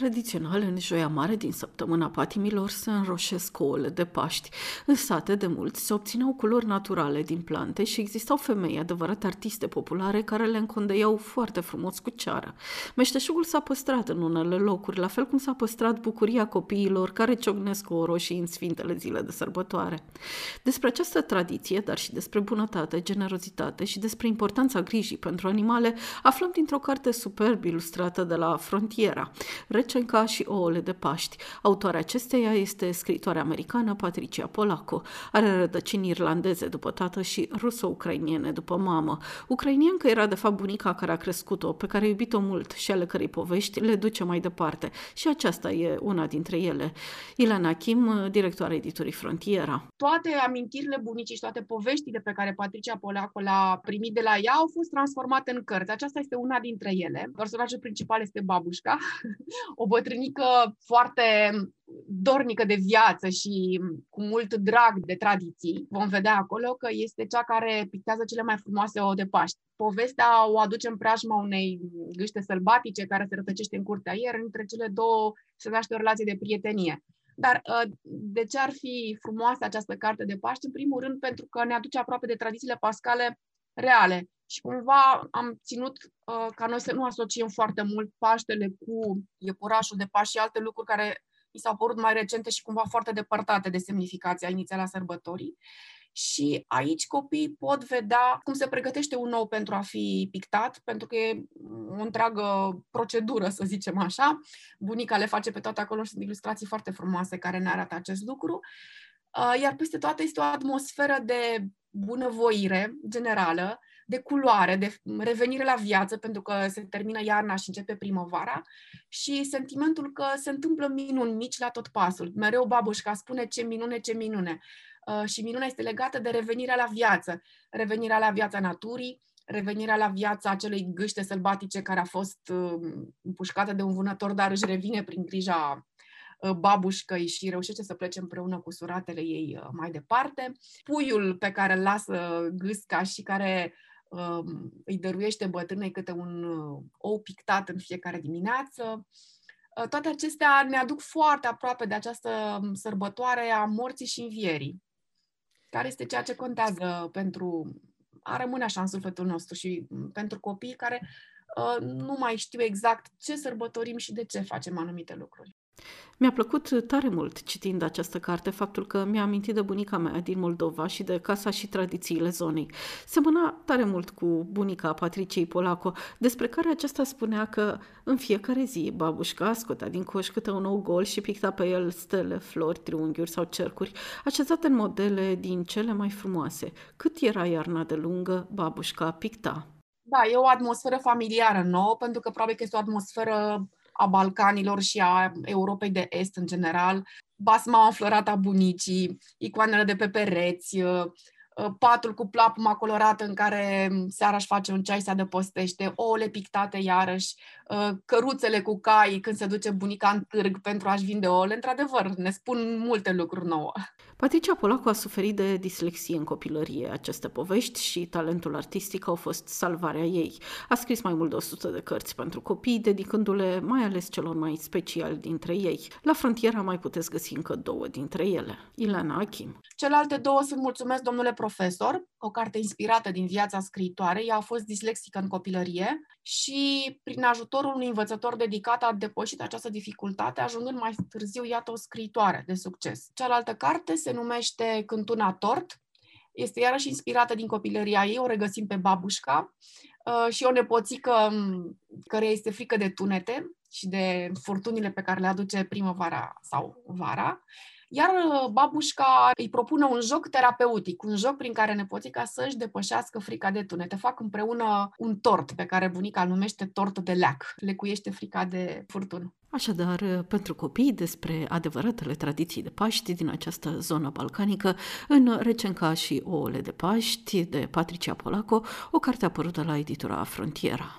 Tradițional, în Joia Mare din săptămâna patimilor se înroșesc ouăle de Paști. În sate de mulți se obțineau culori naturale din plante și existau femei, adevărate artiste populare, care le încondeiau foarte frumos cu ceară. Meșteșugul s-a păstrat în unele locuri, la fel cum s-a păstrat bucuria copiilor care ciocnesc o roșii în sfintele zile de sărbătoare. Despre această tradiție, dar și despre bunătate, generozitate și despre importanța grijii pentru animale, aflăm dintr-o carte superb ilustrată de la Frontiera. Recenca și ouăle de Paști. Autoarea acesteia este scritoarea americană Patricia Polaco. Are rădăcini irlandeze după tată și ruso-ucrainiene după mamă. Ucrainiencă era de fapt bunica care a crescut-o, pe care a iubit-o mult și ale cărei povești le duce mai departe. Și aceasta e una dintre ele. Ilana Kim, directoarea editurii Frontiera. Toate amintirile bunicii și toate poveștile pe care Patricia Polaco le-a primit de la ea au fost transformate în cărți. Aceasta este una dintre ele. Personajul principal este babușca, o bătrânică foarte dornică de viață și cu mult drag de tradiții. Vom vedea acolo că este cea care pictează cele mai frumoase ouă de Paști. Povestea o aduce în preajma unei gâște sălbatice care se rătăcește în curtea iar între cele două se naște o relație de prietenie. Dar uh, de ce ar fi frumoasă această carte de Paști? În primul rând pentru că ne aduce aproape de tradițiile pascale reale și cumva am ținut uh, ca noi să nu asociem foarte mult Paștele cu iepurașul de Paști și alte lucruri care mi s-au părut mai recente și cumva foarte depărtate de semnificația inițială a sărbătorii. Și aici copiii pot vedea cum se pregătește un ou pentru a fi pictat, pentru că e o întreagă procedură, să zicem așa. Bunica le face pe toate acolo și sunt ilustrații foarte frumoase care ne arată acest lucru. Uh, iar peste toate este o atmosferă de bunăvoire generală, de culoare, de revenire la viață, pentru că se termină iarna și începe primăvara, și sentimentul că se întâmplă minuni mici la tot pasul. Mereu babușca spune ce minune, ce minune. Uh, și minunea este legată de revenirea la viață, revenirea la viața naturii, revenirea la viața acelei gâște sălbatice care a fost uh, împușcată de un vânător, dar își revine prin grija uh, babușcăi și reușește să plece împreună cu suratele ei mai departe. Puiul pe care îl lasă gâsca și care Um, îi dăruiește bătrânei câte un uh, ou pictat în fiecare dimineață. Uh, toate acestea ne aduc foarte aproape de această um, sărbătoare a morții și învierii, care este ceea ce contează pentru a rămâne așa în sufletul nostru și mm, pentru copiii care uh, nu mai știu exact ce sărbătorim și de ce facem anumite lucruri. Mi-a plăcut tare mult citind această carte faptul că mi-a amintit de bunica mea din Moldova și de casa și tradițiile zonei. Semăna tare mult cu bunica Patriciei Polaco, despre care aceasta spunea că în fiecare zi babușca scotea din coș câte un nou gol și picta pe el stele, flori, triunghiuri sau cercuri, așezate în modele din cele mai frumoase. Cât era iarna de lungă, babușca picta. Da, e o atmosferă familiară nouă, pentru că probabil că este o atmosferă a Balcanilor și a Europei de Est în general, basma înflorată a bunicii, icoanele de pe pereți, uh, uh, patul cu plapuma colorată în care seara își face un ceai, se adăpostește, ouăle pictate iarăși, uh, căruțele cu cai când se duce bunica în târg pentru a-și vinde ouăle. Într-adevăr, ne spun multe lucruri nouă. Patricia Polacu a suferit de dislexie în copilărie. Aceste povești și talentul artistic au fost salvarea ei. A scris mai mult de 100 de cărți pentru copii, dedicându-le mai ales celor mai speciali dintre ei. La frontiera mai puteți găsi încă două dintre ele. Ileana Achim. Celelalte două sunt Mulțumesc, domnule profesor, o carte inspirată din viața scriitoarei. Ea a fost dislexică în copilărie și prin ajutorul unui învățător dedicat a depășit această dificultate, ajungând mai târziu, iată, o scriitoare de succes. Cealaltă carte se numește Cântuna Tort, este iarăși inspirată din copilăria ei, o regăsim pe babușca uh, și o nepoțică care este frică de tunete și de furtunile pe care le aduce primăvara sau vara. Iar uh, babușca îi propune un joc terapeutic, un joc prin care nepoțica să-și depășească frica de tunete. Fac împreună un tort pe care bunica îl numește tort de leac. Lecuiește frica de furtună. Așadar, uh, pentru copii, despre adevăratele tradiții de Paști din această zonă balcanică, în Recenca și ouăle de Paști, de Patricia Polaco, o carte apărută la editura Frontiera.